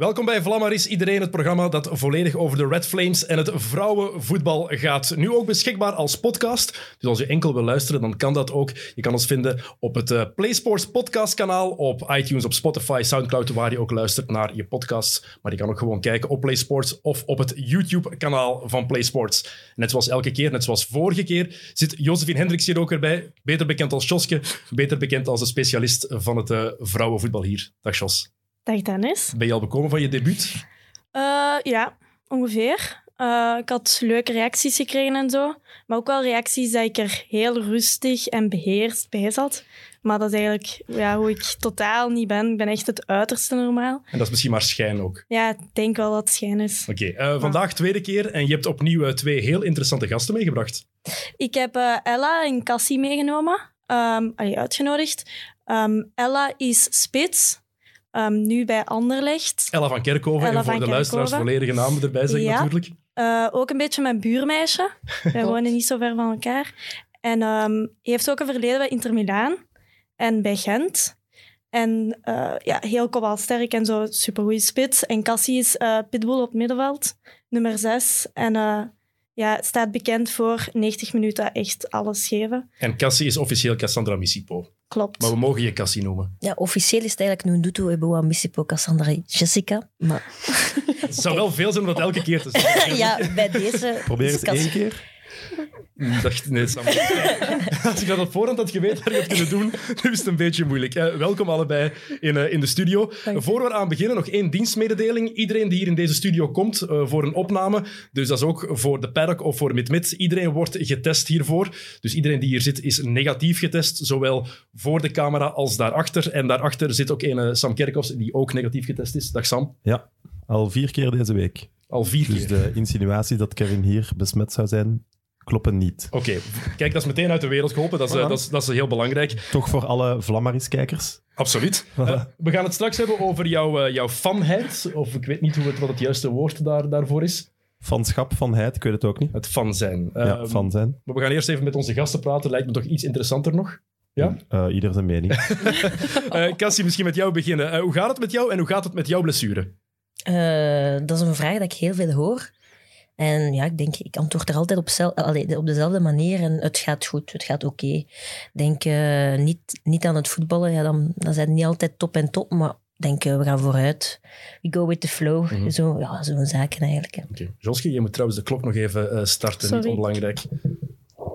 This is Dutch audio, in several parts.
Welkom bij Vlammaris Iedereen, het programma dat volledig over de Red Flames en het vrouwenvoetbal gaat. Nu ook beschikbaar als podcast. Dus als je enkel wil luisteren, dan kan dat ook. Je kan ons vinden op het uh, PlaySports podcastkanaal, op iTunes, op Spotify, Soundcloud, waar je ook luistert naar je podcasts. Maar je kan ook gewoon kijken op PlaySports of op het YouTube-kanaal van PlaySports. Net zoals elke keer, net zoals vorige keer, zit Josephine Hendricks hier ook erbij. Beter bekend als Joske, beter bekend als de specialist van het uh, vrouwenvoetbal hier. Dag Jos. Dag Dennis. Ben je al bekomen van je debuut? Uh, ja, ongeveer. Uh, ik had leuke reacties gekregen en zo. Maar ook wel reacties dat ik er heel rustig en beheerst bij zat. Maar dat is eigenlijk ja, hoe ik totaal niet ben. Ik ben echt het uiterste normaal. En dat is misschien maar schijn ook? Ja, ik denk wel dat het schijn is. Oké, okay. uh, vandaag tweede keer en je hebt opnieuw twee heel interessante gasten meegebracht. Ik heb Ella en Cassie meegenomen. Um, allee, uitgenodigd. Um, Ella is spits. Um, nu bij Anderlecht. Ella van Kerkhoven. Ella en voor de luisteraars volledige namen erbij zeg ja. natuurlijk. Uh, ook een beetje mijn buurmeisje. Wij wonen niet zo ver van elkaar. En um, heeft ook een verleden bij Inter Milaan en bij Gent. En uh, ja, heel en zo supergoeie spits. En Cassie is uh, pitbull op middenveld, nummer 6. En ja, staat bekend voor 90 minuten echt alles geven. En Cassie is officieel Cassandra Missipo. Klopt. Maar we mogen je Cassie noemen. Ja, officieel is het eigenlijk Nundutu Eboa Missipo Cassandra Jessica. Maar... Het zou wel veel zijn om dat elke keer te zeggen. ja, bij deze... Probeer eens één keer. Ik dacht, nee, Sam. Als ik dat op voorhand had geweten had ik het kunnen doen, nu is het een beetje moeilijk. Uh, welkom allebei in, uh, in de studio. Voor we aan beginnen, nog één dienstmededeling. Iedereen die hier in deze studio komt uh, voor een opname, dus dat is ook voor de Perk of voor Mid-Mid, iedereen wordt getest hiervoor. Dus iedereen die hier zit is negatief getest, zowel voor de camera als daarachter. En daarachter zit ook een Sam Kerkhoffs, die ook negatief getest is. Dag Sam. Ja, al vier keer deze week. Al vier dus keer. Dus de insinuatie dat Kevin hier besmet zou zijn, kloppen niet. Oké, okay. kijk, dat is meteen uit de wereld geholpen. Dat is, voilà. dat is, dat is heel belangrijk. Toch voor alle Vlammaris-kijkers? Absoluut. Voilà. Uh, we gaan het straks hebben over jouw, uh, jouw fanheid. Of ik weet niet hoe het, wat het juiste woord daar, daarvoor is. Fanschap, vanheid, ik weet het ook niet. Het fan zijn. Uh, ja, fan zijn. Maar we gaan eerst even met onze gasten praten. Lijkt me toch iets interessanter nog. Ja? Uh, ieder zijn mening. uh, Cassie, misschien met jou beginnen. Uh, hoe gaat het met jou en hoe gaat het met jouw blessure? dat is een vraag dat ik heel veel hoor. En ja, ik denk, ik antwoord er altijd op, zel, allee, op dezelfde manier en het gaat goed, het gaat oké. Okay. denk uh, niet, niet aan het voetballen, ja, dan, dan zijn het niet altijd top en top, maar denk, uh, we gaan vooruit. We go with the flow. Mm -hmm. Zo, ja, zo'n zaken eigenlijk. Oké. Okay. Je moet trouwens de klok nog even uh, starten, Sorry. niet onbelangrijk.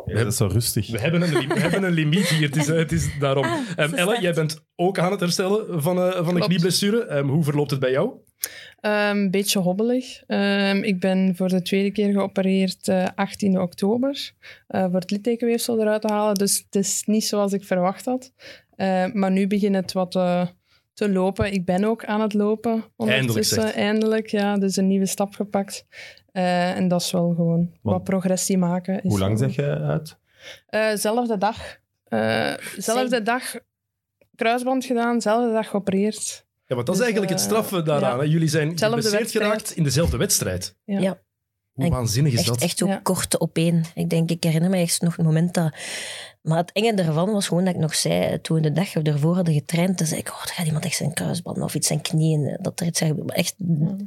Ja, dat is zo rustig. We hebben een, we hebben een limiet hier, het is, het is daarom. Ah, um, Ella, jij bent ook aan het herstellen van, uh, van een knieblessure. Um, hoe verloopt het bij jou? Een um, beetje hobbelig. Um, ik ben voor de tweede keer geopereerd uh, 18 oktober. Uh, voor het littekenweefsel eruit te halen. Dus het is niet zoals ik verwacht had. Uh, maar nu begint het wat te lopen. Ik ben ook aan het lopen. Eindelijk, Eindelijk, ja. Dus een nieuwe stap gepakt. Uh, en dat is wel gewoon Want, wat progressie maken. Hoe lang zeg je uit? Uh, zelfde dag. Uh, zelfde dag kruisband gedaan, zelfde dag geopereerd. Ja, want dat is dus, eigenlijk het straffe daaraan. Ja. Jullie zijn geblesseerd geraakt in dezelfde wedstrijd. Ja. ja. Hoe waanzinnig is echt, dat? Echt zo ja. kort op één. Ik denk, ik herinner me echt nog een moment dat... Maar het enge ervan was gewoon dat ik nog zei, toen we de dag ervoor hadden getraind, dan zei ik, oh, er gaat iemand echt zijn kruisband of iets zijn knieën, dat er iets echt,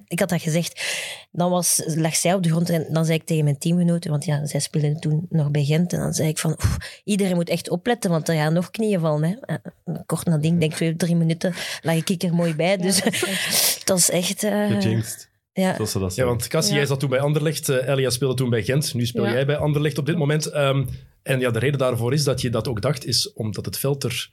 Ik had dat gezegd. Dan was, lag zij op de grond en dan zei ik tegen mijn teamgenoten, want ja, zij speelden toen nog bij Gent, en dan zei ik van, oef, iedereen moet echt opletten, want er gaan nog knieën vallen. Hè. Kort nadien, ik denk twee, drie minuten, lag ik er mooi bij. Dus ja, dat is echt... Uh. Ja. Ja, want Cassie, ja. jij zat toen bij Anderlecht. Uh, Elia speelde toen bij Gent. Nu speel ja. jij bij Anderlecht op dit moment. Um, en ja, de reden daarvoor is dat je dat ook dacht, is omdat het veld er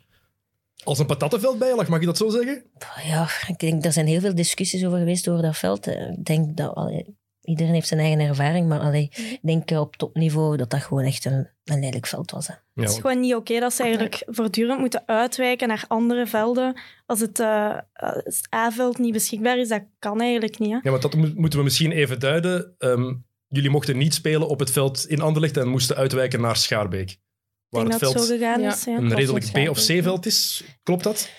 als een patattenveld bij lag. Mag je dat zo zeggen? Ja, ik denk, er zijn heel veel discussies over geweest over dat veld. Ik denk dat... Allee, iedereen heeft zijn eigen ervaring, maar allee, ik denk op topniveau dat dat gewoon echt een, een lelijk veld was. Hè. Ja, het is gewoon niet oké okay dat ze eigenlijk voortdurend moeten uitwijken naar andere velden. Als het, uh, het A-veld niet beschikbaar is, dat kan eigenlijk niet. Hè? Ja, want dat moeten we misschien even duiden. Um, jullie mochten niet spelen op het veld in Anderlecht en moesten uitwijken naar Schaarbeek. Waar het veld zo gegaan is, ja. een redelijk B- of C-veld is. Klopt dat?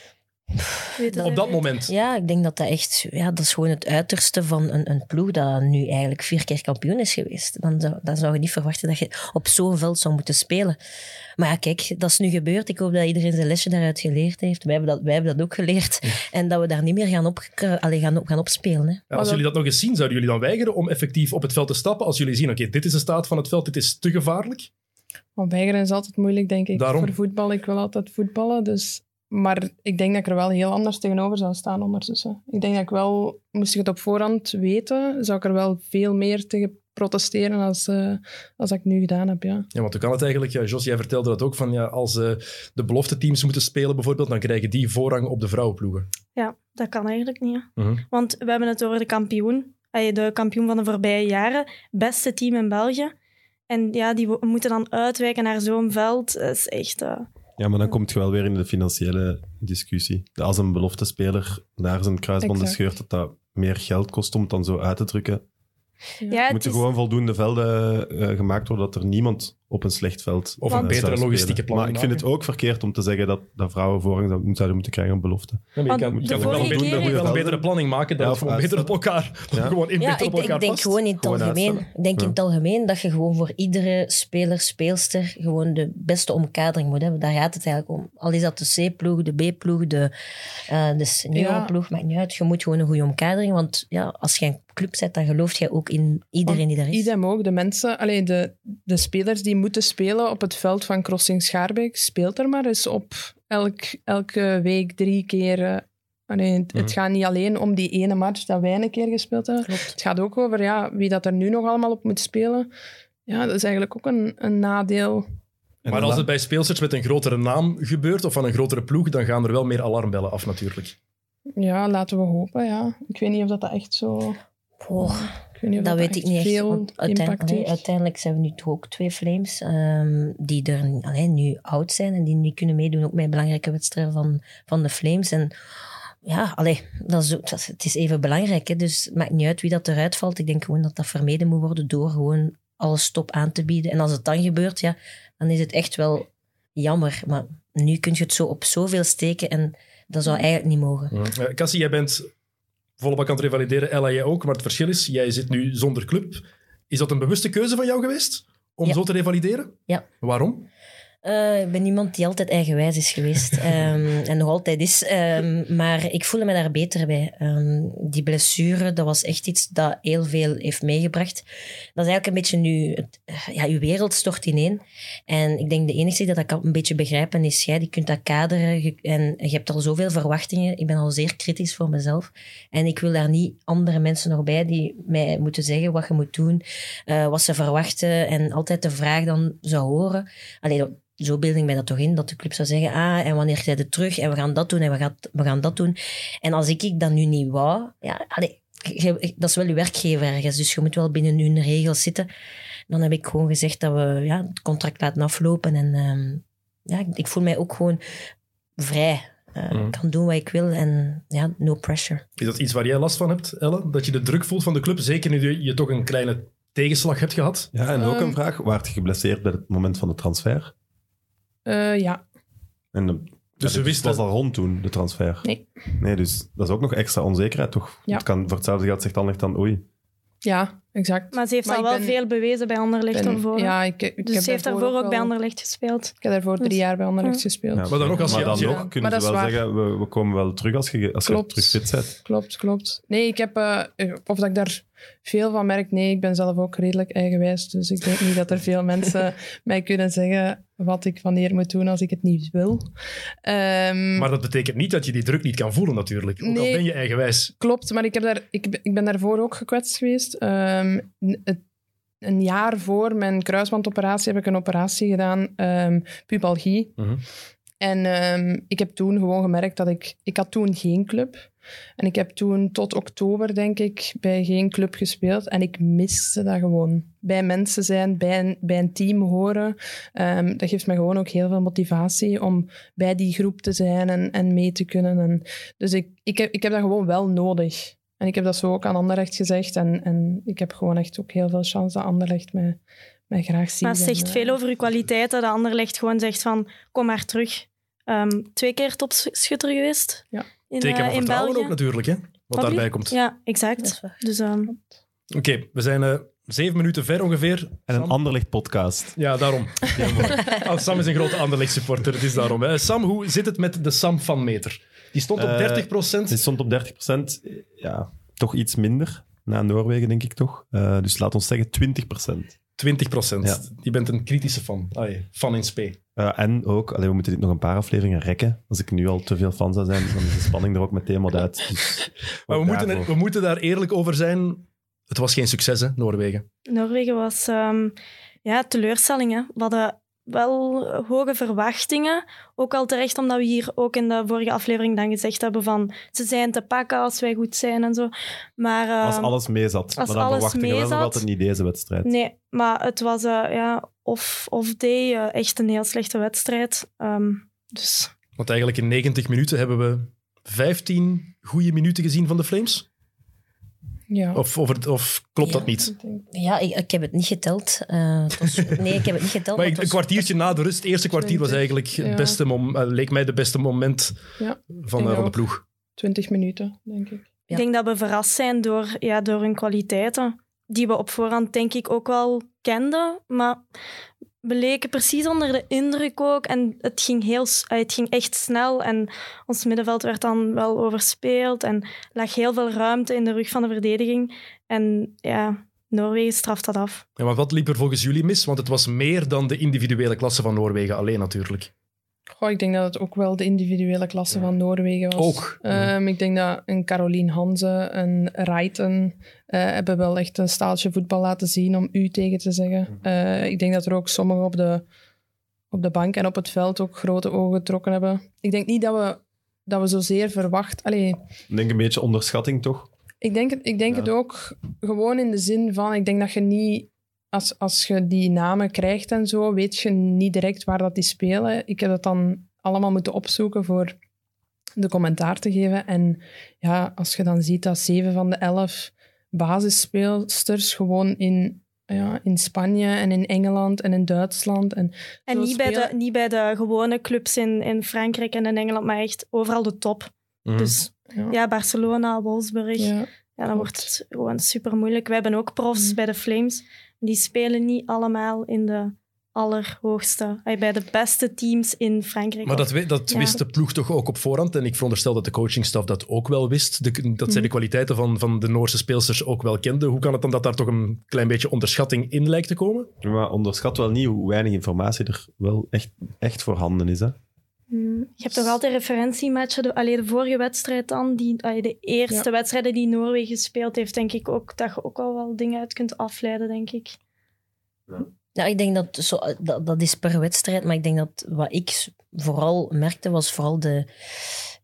Op dat moment. Ja, ik denk dat dat echt... Ja, dat is gewoon het uiterste van een, een ploeg dat nu eigenlijk vier keer kampioen is geweest. Dan zou, dan zou je niet verwachten dat je op zo'n veld zou moeten spelen. Maar ja, kijk, dat is nu gebeurd. Ik hoop dat iedereen zijn lesje daaruit geleerd heeft. Wij hebben dat, wij hebben dat ook geleerd. En dat we daar niet meer gaan, op, allee, gaan, op- gaan opspelen. Hè. Ja, als jullie dat nog eens zien, zouden jullie dan weigeren om effectief op het veld te stappen? Als jullie zien, oké, dit is de staat van het veld, dit is te gevaarlijk. Maar weigeren is altijd moeilijk, denk ik. Daarom. Voor voetbal, ik wil altijd voetballen. Dus... Maar ik denk dat ik er wel heel anders tegenover zou staan ondertussen. Ik denk dat ik wel, moest ik het op voorhand weten, zou ik er wel veel meer tegen protesteren als, eh, als ik nu gedaan heb, ja. Ja, want hoe kan het eigenlijk? Ja, Jos, jij vertelde dat ook, van ja, als eh, de belofte teams moeten spelen bijvoorbeeld, dan krijgen die voorrang op de vrouwenploegen. Ja, dat kan eigenlijk niet. Mhm. Want we hebben het over de kampioen. De kampioen van de voorbije jaren. Beste team in België. En ja, die moeten dan uitwijken naar zo'n veld. Dat is echt... Ja, maar dan komt je wel weer in de financiële discussie. Als een beloftespeler naar zijn kruisbanden Exact. scheurt, dat dat meer geld kost om het dan zo uit te drukken. ja, het moeten is- gewoon voldoende velden eh, gemaakt worden dat er niemand op een slecht veld Of een betere logistieke planning Maar ik vind het ook verkeerd om te zeggen dat, dat vrouwen voorrang zouden moeten krijgen op belofte. Ja, je kan, je de kan ook wel een, betere, keer- moet je wel een Goede betere planning maken, dat Ja, gewoon beter op elkaar, Ja. gewoon in Ja, beter ik, op elkaar ik denk gewoon in het Gewoon algemeen. Ik denk in het algemeen dat je gewoon voor iedere speler, speelster gewoon de beste omkadering moet hebben. Daar gaat het eigenlijk om. Al is dat de C-ploeg, de B-ploeg, de, eh de seniorenploeg, maakt niet uit. Je moet gewoon een goede omkadering, want ja, als je een club zet, dan gelooft jij ook in iedereen die er is. Idem ook, de mensen, alleen de, de spelers die moeten spelen op het veld van Crossing Schaarbeek, speelt er maar eens op elk, elke week drie keer. eh, allee, het, het Mhm. gaat niet alleen om die ene match dat wij een keer gespeeld hebben. Klopt. Het gaat ook over ja, wie dat er nu nog allemaal op moet spelen. Ja, dat is eigenlijk ook een, een nadeel. En Maar als het bij speelsters met een grotere naam gebeurt, of van een grotere ploeg, dan gaan er wel meer alarmbellen af natuurlijk. Ja, laten we hopen, ja. Ik weet niet of dat, dat echt zo... Ik weet niet of dat weet ik niet echt. veel want impact uiteindelijk, heeft. uiteindelijk zijn we nu toch ook twee Flames ehm, die er allee, nu oud zijn en die niet kunnen meedoen ook met belangrijke wedstrijden van, van de Flames. En ja, allee, dat is, ook- dat het is even belangrijk. Hè? Dus het maakt niet uit wie dat eruit valt. Ik denk gewoon dat dat vermeden moet worden door gewoon alles stop aan te bieden. En als het dan gebeurt, ja, dan is het echt wel jammer. Maar nu kun je het zo op zoveel steken en dat zou eigenlijk niet mogen. Eh, Cassie, jij bent volle bak aan het revalideren, Ella jij ook, maar het verschil is, jij zit nu zonder club. Is dat een bewuste keuze van jou geweest, om Ja. zo te revalideren? Ja. Waarom? Eh, ik ben iemand die altijd eigenwijs is geweest. ehm, en nog altijd is. Ehm, maar ik voelde me daar beter bij. Ehm, die blessure, dat was echt iets dat heel veel heeft meegebracht. Dat is eigenlijk een beetje nu... Ja, je wereld stort ineen. En ik denk de enige die dat kan een beetje begrijpen is jij. Die kunt dat kaderen. je- en je hebt al zoveel verwachtingen. Ik ben al zeer kritisch voor mezelf. En ik wil daar niet andere mensen nog bij die mij moeten zeggen wat je moet doen. eh, wat ze verwachten. En altijd de vraag dan zou horen. Allee, dat- zo beeld ik mij dat toch in, dat de club zou zeggen, ah, en wanneer zijn het terug, en we gaan dat doen, en we gaan, we gaan dat doen. En als ik, ik dat nu niet wou, ja, allee, dat is wel uw werkgever ergens, dus je moet wel binnen hun regels zitten. Dan heb ik gewoon gezegd dat we ja, het contract laten aflopen, en ehm, ja, ik, voel mij ook gewoon vrij. Eh, Mhm. Ik kan doen wat ik wil, en ja, no pressure. Is dat iets waar jij last van hebt, Elle? Dat je de druk voelt van de club, zeker nu je- je toch een kleine tegenslag hebt gehad? Ja, en ook Ehm. een vraag. Waart je geblesseerd bij het moment van de transfer? Eh, ja, En de, Dus ja, ze dit wisten- was al rond toen, de transfer? Nee. Nee, dus dat is ook nog extra onzekerheid, toch? Ja. Het kan, voor hetzelfde geld zegt Anderlecht dan, oei. ja, exact. Maar ze heeft Maar al wel ben- veel bewezen bij Anderlecht Ben- daarvoor. ja, ik, ik dus heb ze heeft daarvoor ook bij Anderlecht gespeeld. Ik heb daarvoor drie Dus- jaar bij Anderlecht Ja. gespeeld. Ja, Maar dan ook als maar je- dan als je- nog kunnen maar ze dat wel is waar. zeggen, we, we komen wel terug als je, als je terug fit bent. Klopt, klopt. Nee, ik heb... eh, of dat ik daar veel van merk, nee, ik ben zelf ook redelijk eigenwijs. Dus ik denk niet dat er veel mensen mij kunnen zeggen wat ik wanneer moet doen als ik het niet wil. Ehm, Maar dat betekent niet dat je die druk niet kan voelen natuurlijk. Ook al Nee. ben je eigenwijs. Klopt, maar ik, heb daar, ik, ben- ik ben daarvoor ook gekwetst geweest. Ehm, het- een jaar voor mijn kruisbandoperatie heb ik een operatie gedaan, ehm pubalgie. Mhm. En ehm, ik heb toen gewoon gemerkt dat ik... Ik had toen geen club. En ik heb toen tot oktober, denk ik, bij geen club gespeeld. En ik miste dat gewoon. Bij mensen zijn, bij een, bij een team horen. Ehm, dat geeft me gewoon ook heel veel motivatie om bij die groep te zijn en, en mee te kunnen. En, dus ik, ik, heb, ik heb dat gewoon wel nodig. En ik heb dat zo ook aan Anderlecht gezegd. En, en ik heb gewoon echt ook heel veel chance dat Anderlecht mij, mij graag ziet. Maar het zegt eh, veel over uw kwaliteiten dat Anderlecht gewoon zegt van kom maar terug. ehm, twee keer topschutter geweest. Ja. In, Teken eh, van in vertrouwen België. ook natuurlijk, hè? Wat daarbij komt. Ja, exact. Dus ehm, Oké, we zijn eh, zeven minuten ver ongeveer. En een Sam? Anderlicht-podcast. Ja, daarom. Oh, Sam is een grote Anderlecht supporter, het is daarom. Hè. Sam, hoe zit het met de Sam van Meter? Die stond op Eh, 30% Die stond op 30%. Ja, toch iets minder. Na Noorwegen, denk ik toch. Eh, dus laat ons zeggen 20%. 20 Ja. Je bent een kritische fan. Allee, fan in spe. Eh, en ook, allee, we moeten dit nog een paar afleveringen rekken. Als ik nu al te veel fan zou zijn, dan is de spanning er ook meteen wat uit. Dus Maar we moeten, er- we moeten daar eerlijk over zijn. Het was geen succes, hè, Noorwegen. Noorwegen was ehm, ja, teleurstelling. Hè. We hadden wel hoge verwachtingen. Ook al terecht, omdat we hier ook in de vorige aflevering dan gezegd hebben van ze zijn te pakken als wij goed zijn en zo. Maar, ehm, Als alles meezat. als Maar dan alles verwachten we wel nog meezat- altijd niet deze wedstrijd. Nee, maar het was eh, ja, of, of day, eh, echt een heel slechte wedstrijd. Ehm, dus Want eigenlijk in 90 minuten hebben we 15 goede minuten gezien van de Flames. Ja. Of, of, het- of klopt dat niet? Ja, ik, ik heb het niet geteld. Eh, het was- nee, ik heb het niet geteld. Maar het ik- een kwartiertje na de rust, het eerste kwartier was 20, eigenlijk het beste mom, eh, leek mij de beste moment Ja, van, eh, van de ploeg. 20 minuten, denk ik. Ja. ik denk dat we verrast zijn door, ja, door hun kwaliteiten. Die we op voorhand denk ik ook wel kenden. Maar we leken precies onder de indruk ook. En het ging, heel, eh, het ging echt snel. En ons middenveld werd dan wel overspeeld. En lag heel veel ruimte in de rug van de verdediging. En ja, Noorwegen straft dat af. Ja, maar wat liep er volgens jullie mis? Want het was meer dan de individuele klasse van Noorwegen alleen natuurlijk. Goh, ik denk dat het ook wel de individuele klasse van Noorwegen was. Ook. Ehm, ik denk dat een Caroline Hanze, een Reiten eh, hebben wel echt een staaltje voetbal laten zien om u tegen te zeggen. Eh, ik denk dat er ook sommigen op de, op de bank en op het veld ook grote ogen getrokken hebben. Ik denk niet dat we, dat we zozeer verwacht... Allee, Ik denk een beetje onderschatting, toch? ik denk, het, ik denk Ja. het ook gewoon in de zin van... Ik denk dat je niet... Als, als je die namen krijgt en zo, weet je niet direct waar dat die spelen. Ik heb dat dan allemaal moeten opzoeken voor de commentaar te geven. En ja, als je dan ziet dat zeven van de elf basisspeelsters gewoon in, ja, in Spanje en in Engeland en in Duitsland... En, En niet bij, de, niet bij de gewone clubs in, in Frankrijk en in Engeland, maar echt overal de top. Mhm. Dus Ja. ja, Barcelona, Wolfsburg. Ja, Ja. dan wordt het gewoon super moeilijk. We hebben ook profs Mhm. bij de Flames. Die spelen niet allemaal in de allerhoogste, bij de beste teams in Frankrijk. Maar dat, dat Ja. wist de ploeg toch ook op voorhand. En ik veronderstel dat de coachingstaf dat ook wel wist. De, dat zij de Mhm. kwaliteiten van, van de Noorse speelsters ook wel kenden. Hoe kan het dan dat daar toch een klein beetje onderschatting in lijkt te komen? Maar onderschat wel niet hoe weinig informatie er wel echt, echt voorhanden is. Hè? Hmm, Je hebt toch altijd referentiematchen. De, allee, de vorige wedstrijd dan, die, allee, de eerste wedstrijden die Noorwegen gespeeld heeft, denk ik ook dat je ook al wel dingen uit kunt afleiden, denk ik. Ja, ik denk dat, zo, dat dat is per wedstrijd, maar ik denk dat wat ik vooral merkte was vooral de...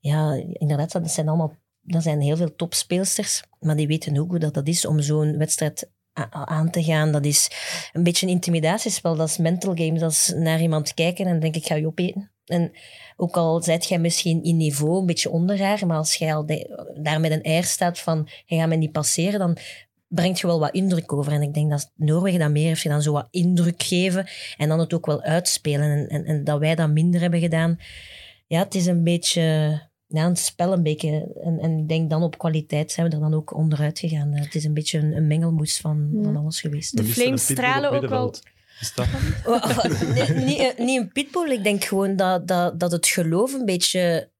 Ja, inderdaad, dat zijn allemaal... Dat zijn heel veel topspeelsters, maar die weten ook hoe dat, dat is om zo'n wedstrijd aan te gaan. Dat is een beetje een intimidatiespel, dat is mental game. Dat is naar iemand kijken en denk ik, ga je opeten. En ook al zijt jij misschien in niveau een beetje onder haar, maar als jij al de- daar met een air staat van, je gaat me niet passeren, dan brengt je wel wat indruk over. En ik denk dat Noorwegen dat meer heeft gedaan, zo wat indruk geven en dan het ook wel uitspelen. En, en, en dat wij dat minder hebben gedaan. Ja, het is een beetje ja, een spel een beetje. En, en ik denk dan op kwaliteit zijn we er dan ook onderuit gegaan. Het is een beetje een, een mengelmoes van, Ja. van alles geweest. De Dan Flames stralen ook wel-. Niet, eh, niet een pitbull. Ik denk gewoon dat, dat, dat het geloof een beetje...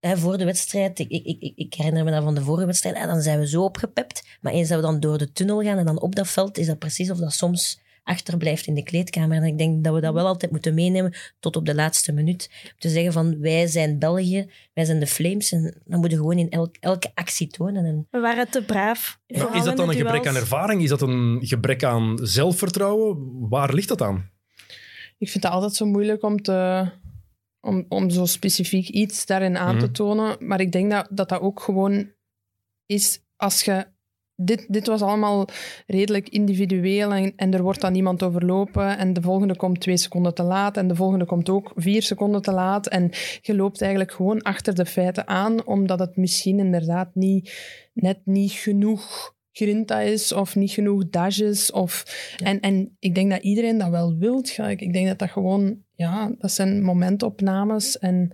Hè, voor de wedstrijd, ik, ik, ik, ik herinner me dat van de vorige wedstrijd, hè, dan zijn we zo opgepept. Maar eens dat we dan door de tunnel gaan en dan op dat veld, is dat precies of dat soms achterblijft in de kleedkamer. En ik denk dat we dat wel altijd moeten meenemen tot op de laatste minuut. Om te zeggen van, wij zijn België, wij zijn de Flames. En dan moeten we gewoon in elk, elke actie tonen. En We waren te braaf. Is dat dan een gebrek aan ervaring? Is dat een gebrek aan zelfvertrouwen? Waar ligt dat aan? Ik vind het altijd zo moeilijk om, te, om, om zo specifiek iets daarin aan te Mhm. tonen. Maar ik denk dat, dat dat ook gewoon is als je. Dit, dit was allemaal redelijk individueel en, en er wordt dan iemand overlopen en de volgende komt twee seconden te laat en de volgende komt ook vier seconden te laat en je loopt eigenlijk gewoon achter de feiten aan omdat het misschien inderdaad niet, net niet genoeg grinta is of niet genoeg dashes. Of, en, en ik denk dat iedereen dat wel wilt. Ik, denk dat dat gewoon ja, dat zijn momentopnames. En,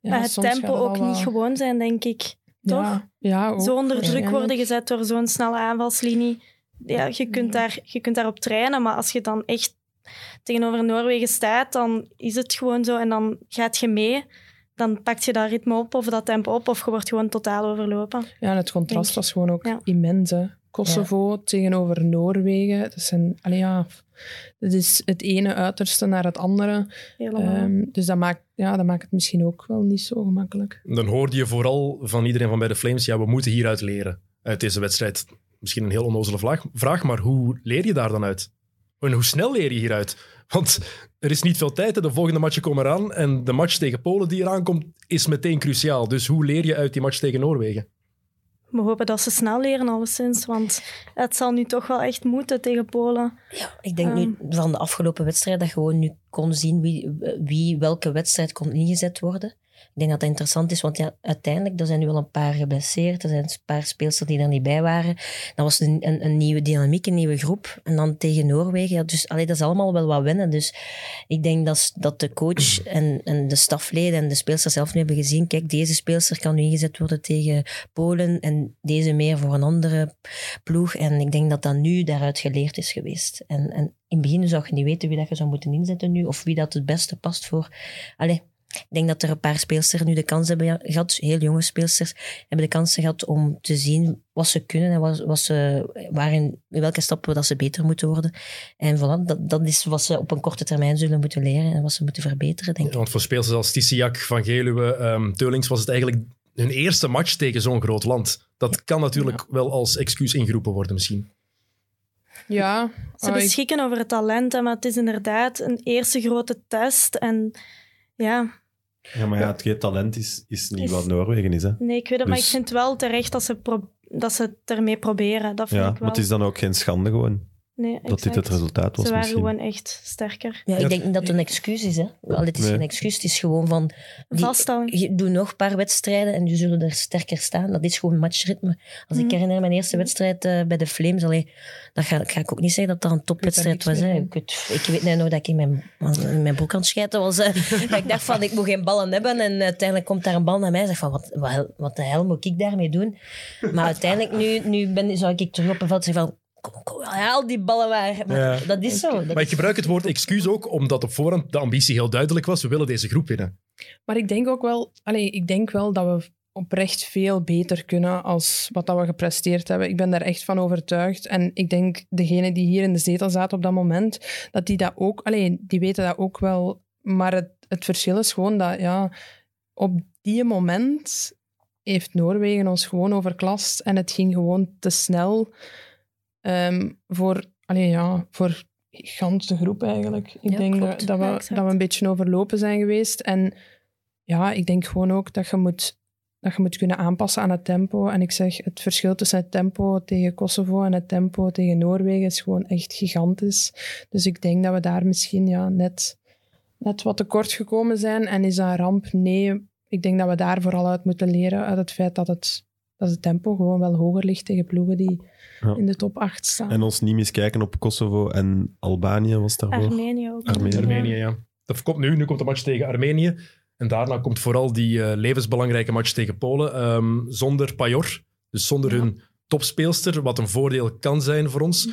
ja, maar het tempo ook wel- niet gewoon zijn, denk ik. Toch? Ja, ja ook, Zo onder druk worden gezet door zo'n snelle aanvalslinie. Ja, je kunt, daar, je kunt daarop trainen, maar als je dan echt tegenover Noorwegen staat, dan is het gewoon zo en dan gaat je mee. Dan pak je dat ritme op of dat tempo op of je wordt gewoon totaal overlopen. Ja, en het contrast was gewoon ook Ja. immens. hè. Kosovo tegenover Noorwegen. Dat, zijn, allee, ja, dat is het ene uiterste naar het andere. Ehm, dus dat maakt, ja, dat maakt het misschien ook wel niet zo gemakkelijk. Dan hoorde je vooral van iedereen van bij de Flames, ja, we moeten hieruit leren uit deze wedstrijd. Misschien een heel onnozele vraag, vraag, maar hoe leer je daar dan uit? En hoe snel leer je hieruit? Want er is niet veel tijd, hè. de volgende matchen komen eraan en de match tegen Polen die eraan komt, is meteen cruciaal. Dus hoe leer je uit die match tegen Noorwegen? We hopen dat ze snel leren, alleszins. Want het zal nu toch wel echt moeten tegen Polen. Ik denk nu van de afgelopen wedstrijd dat je gewoon nu kon zien wie, wie welke wedstrijd kon ingezet worden. Ik denk dat dat interessant is, want ja, uiteindelijk, er zijn nu wel een paar geblesseerd. Er zijn een paar speelsters die er niet bij waren. Dat was een, een, een nieuwe dynamiek, een nieuwe groep. En dan tegen Noorwegen. Ja, dus allee, dat is allemaal wel wat wennen. Dus ik denk dat, dat de coach en, en de stafleden en de speelsters zelf nu hebben gezien. Kijk, deze speelster kan nu ingezet worden tegen Polen en deze meer voor een andere ploeg. En ik denk dat dat nu daaruit geleerd is geweest. En, en in het begin zou je niet weten wie dat je zou moeten inzetten nu, of wie dat het beste past voor... Allee, ik denk dat er een paar speelsters nu de kans hebben gehad, heel jonge speelsters, hebben de kans gehad om te zien wat ze kunnen en wat, wat ze, waarin, in welke stappen dat ze beter moeten worden. En voilà, dat, dat is wat ze op een korte termijn zullen moeten leren en wat ze moeten verbeteren, denk ik. Want voor speelsters als Tisiak, Van Geluwe, ehm, Teulings was het eigenlijk hun eerste match tegen zo'n groot land. Dat kan natuurlijk wel als excuus ingeroepen worden misschien. Ja, Ze oh, ik- beschikken over het talent, maar het is inderdaad een eerste grote test. En ja, Ja, maar ja, het talent is, is niet Is- wat Noorwegen is. Hè. nee, ik weet het, maar ik Dus- vind wel terecht dat ze, dat ze het ermee proberen. Dat vind Ja, ik maar wel. het is dan ook geen schande gewoon nee, dat dit het resultaat was Ze waren misschien. gewoon echt sterker. Ja, ik denk niet dat het een excuus is. Hè. Wel, het is Nee. geen excuus, het is gewoon van... Je doet nog een paar wedstrijden en je zullen er sterker staan. Dat is gewoon matchritme. Als ik Mhm. herinner mijn eerste wedstrijd eh, bij de Flames, allee, dat ga, ga ik ook niet zeggen dat dat een topwedstrijd was. Hè. Ik, weet, ik weet nou nog dat ik in mijn, in mijn broek aan het schijten was. dat ik dacht van, ik moet geen ballen hebben. En uiteindelijk komt daar een bal naar mij en zeg van, wat, wat, wat de hel moet ik daarmee doen? Maar uiteindelijk, nu, nu ben, zou ik terug op een veld zeggen van, kom, kom, haal die ballen maar. Maar Ja. Dat is zo. Dat Maar ik gebruik het woord excuus ook omdat op voorhand de ambitie heel duidelijk was. We willen deze groep winnen. Maar ik denk ook wel, allee, ik denk wel dat we oprecht veel beter kunnen als wat dat we gepresteerd hebben. Ik ben daar echt van overtuigd. En ik denk, degenen die hier in de zetel zaten op dat moment, dat die dat ook, allee, die weten dat ook wel. Maar het, het verschil is gewoon dat, ja, op die moment heeft Noorwegen ons gewoon overklast en het ging gewoon te snel ehm, voor, allee, ja, voor gans de groep eigenlijk. Ik Ja, denk klopt. dat, dat, we, dat we een beetje overlopen zijn geweest. En ja, ik denk gewoon ook dat je moet, dat je moet kunnen aanpassen aan het tempo. En ik zeg, het verschil tussen het tempo tegen Kosovo en het tempo tegen Noorwegen is gewoon echt gigantisch. Dus ik denk dat we daar misschien ja, net, net wat tekort gekomen zijn. En is dat een ramp? Nee. Ik denk dat we daar vooral uit moeten leren, uit het feit dat het, dat het tempo gewoon wel hoger ligt tegen ploegen die Ja. in de top 8 staan. En ons niet miskijken op Kosovo en Albanië was daarvoor. Armenië ook. Armenië. Armenië, ja. Dat komt nu. Nu komt de match tegen Armenië. En daarna komt vooral die eh, levensbelangrijke match tegen Polen. ehm, zonder Pajor, dus zonder Ja. hun topspeelster, wat een voordeel kan zijn voor ons.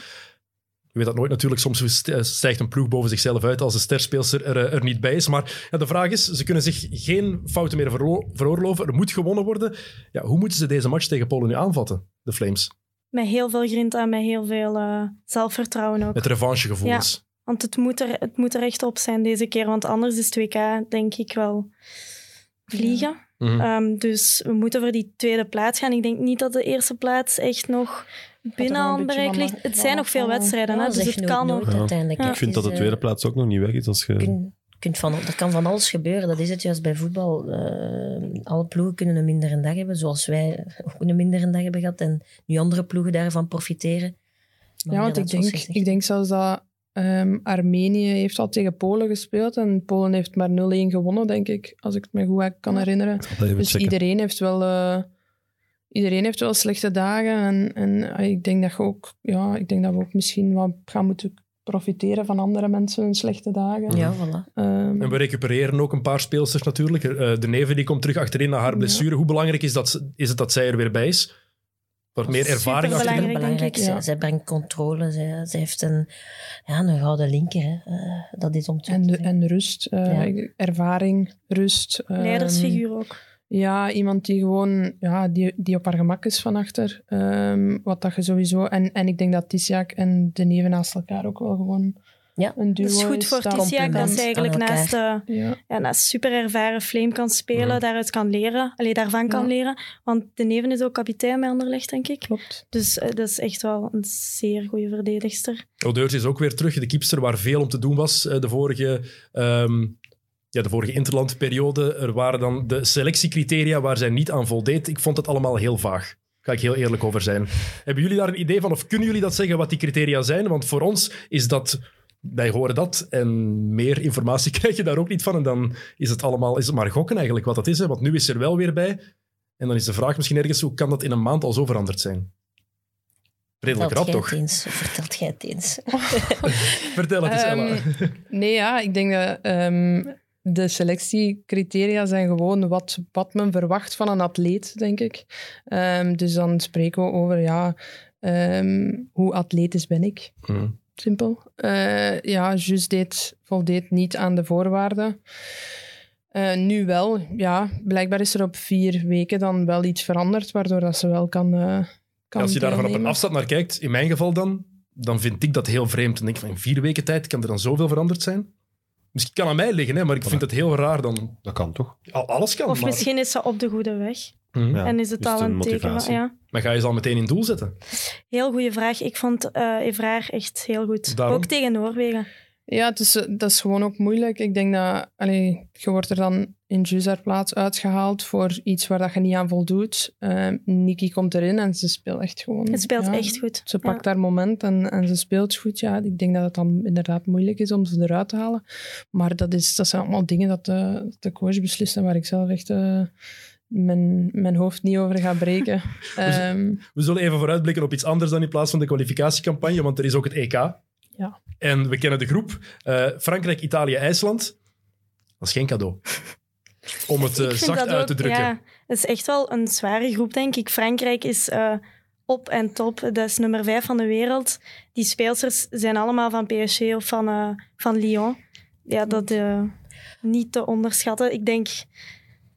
Je weet dat nooit natuurlijk. Soms eh, stijgt een ploeg boven zichzelf uit als de sterspeelster er, eh, er niet bij is. Maar ja, de vraag is, ze kunnen zich geen fouten meer veroorloven. Er moet gewonnen worden. Ja, hoe moeten ze deze match tegen Polen nu aanvatten, de Flames? Met heel veel grinta, met heel veel eh, zelfvertrouwen ook. Met revanchegevoelens. Want het moet, er, het moet er echt op zijn deze keer, want anders is 2K denk ik wel vliegen. Mhm. Ehm, dus we moeten voor die tweede plaats gaan. Ik denk niet dat de eerste plaats echt nog binnen handbereik van ligt. Het zijn nog veel afvallen. wedstrijden, Ja, hè, dus het kan nooit, nog. Ja. uiteindelijk. Ja. Ik vind Het dat de eh, tweede plaats ook nog niet weg is. Als je... kun, kunt van, er kan van alles gebeuren. Dat is het juist bij voetbal. Eh, alle ploegen kunnen een mindere dag hebben, zoals wij ook een mindere dag hebben gehad. En nu andere ploegen daarvan profiteren. Maar Ja, want ik denk, ik denk zelfs dat ehm, Armenië heeft al tegen Polen gespeeld en Polen heeft maar 0-1 gewonnen, denk ik, als ik het me goed kan herinneren. Dus checken. iedereen heeft wel, eh, iedereen heeft wel slechte dagen en, en eh, ik denk dat je ook, ja, ik denk dat we ook misschien wat gaan moeten profiteren van andere mensen hun slechte dagen. Ja, voilà. Ehm, En we recupereren ook een paar speelsters natuurlijk. Eh, de Neven die komt terug achterin na haar Ja. blessure. Hoe belangrijk is, dat, is het dat zij er weer bij is? Wat meer ervaring achterin. Belangrijk, denk ik, Zij, ja. zij brengt controle. Zij, zij heeft een, ja, een gouden linker. Hè. Eh, dat is om te en, de, en rust, eh, Ja. ervaring, rust. ehm, Leidersfiguur ook. Ja, iemand die gewoon ja, die, die op haar gemak is van achter. Ehm, wat dat je sowieso. En, en ik denk dat Tisiak en de neven naast elkaar ook wel gewoon Ja. een duo Het is goed voor Tisiak dat ze eigenlijk naast, eh, Ja. ja, naast super ervaren Flame kan spelen, daaruit kan leren. Allee, daarvan kan leren. Want de neven is ook kapitein bij Anderlecht, denk ik. Klopt. Dus eh, dat is echt wel een zeer goede verdedigster. Odeurs is ook weer terug. De kiepster waar veel om te doen was eh, de vorige, ehm, ja, de vorige interlandperiode. Er waren dan de selectiecriteria waar zij niet aan voldeed. Ik vond het allemaal heel vaag. Daar ga ik heel eerlijk over zijn. Hebben jullie daar een idee van of kunnen jullie dat zeggen wat die criteria zijn? Want voor ons is dat... Wij horen dat en meer informatie krijg je daar ook niet van. En dan is het allemaal is het maar gokken eigenlijk wat dat is. Hè? Want nu is er wel weer bij. En dan is de vraag misschien ergens, hoe kan dat in een maand al zo veranderd zijn? Redelijk rap, toch? het eens? Vertelt jij het eens? Vertel het eens, Ella. Ehm, Nee, ja, ik denk dat ehm, de selectiecriteria zijn gewoon wat, wat men verwacht van een atleet, denk ik. Ehm, dus dan spreken we over, ja, ehm, hoe atletisch ben ik? Hm. Simpel. Eh, ja, Jus deed, voldeed niet aan de voorwaarden. Eh, nu wel, ja. Blijkbaar is er op vier weken dan wel iets veranderd, waardoor dat ze wel kan, eh kan Als je daar van op een afstand naar kijkt, in mijn geval dan, dan vind ik dat heel vreemd. Dan denk ik van, in vier weken tijd kan er dan zoveel veranderd zijn? Misschien kan aan mij liggen, hè, maar ik vind het heel raar dan. Dat kan toch? Al- Alles kan, Of maar... misschien is ze op de goede weg. Hm. Ja, en is het al een een teken van... Ja. Maar ga je ze al meteen in doel zetten? Heel goede vraag. Ik vond eh Evraar echt heel goed. Daarom? Ook tegen Noorwegen. Ja, het is, eh, dat is gewoon ook moeilijk. Ik denk dat allee, je wordt er dan in haar plaats uitgehaald voor iets waar dat je niet aan voldoet. Uh, Nikki komt erin en ze speelt echt gewoon. Het speelt ja, echt goed. Ze pakt Ja. haar moment en, en ze speelt goed. Ja, ik denk dat het dan inderdaad moeilijk is om ze eruit te halen. Maar dat, is, dat zijn allemaal dingen dat de, de coach beslist en waar ik zelf echt eh, mijn, mijn hoofd niet over ga breken. Ehm, We zullen even vooruitblikken op iets anders dan in plaats van de kwalificatiecampagne, want er is ook het EK. Ja. En we kennen de groep. Eh, Frankrijk, Italië, IJsland. Dat is geen cadeau. Om het vind zacht dat uit ook- te drukken. Ja, het is echt wel een zware groep, denk ik. Frankrijk is eh, op en top. Dat is nummer vijf van de wereld. Die speelsters zijn allemaal van PSG of van, van Lyon. Ja, dat niet te onderschatten. Ik denk,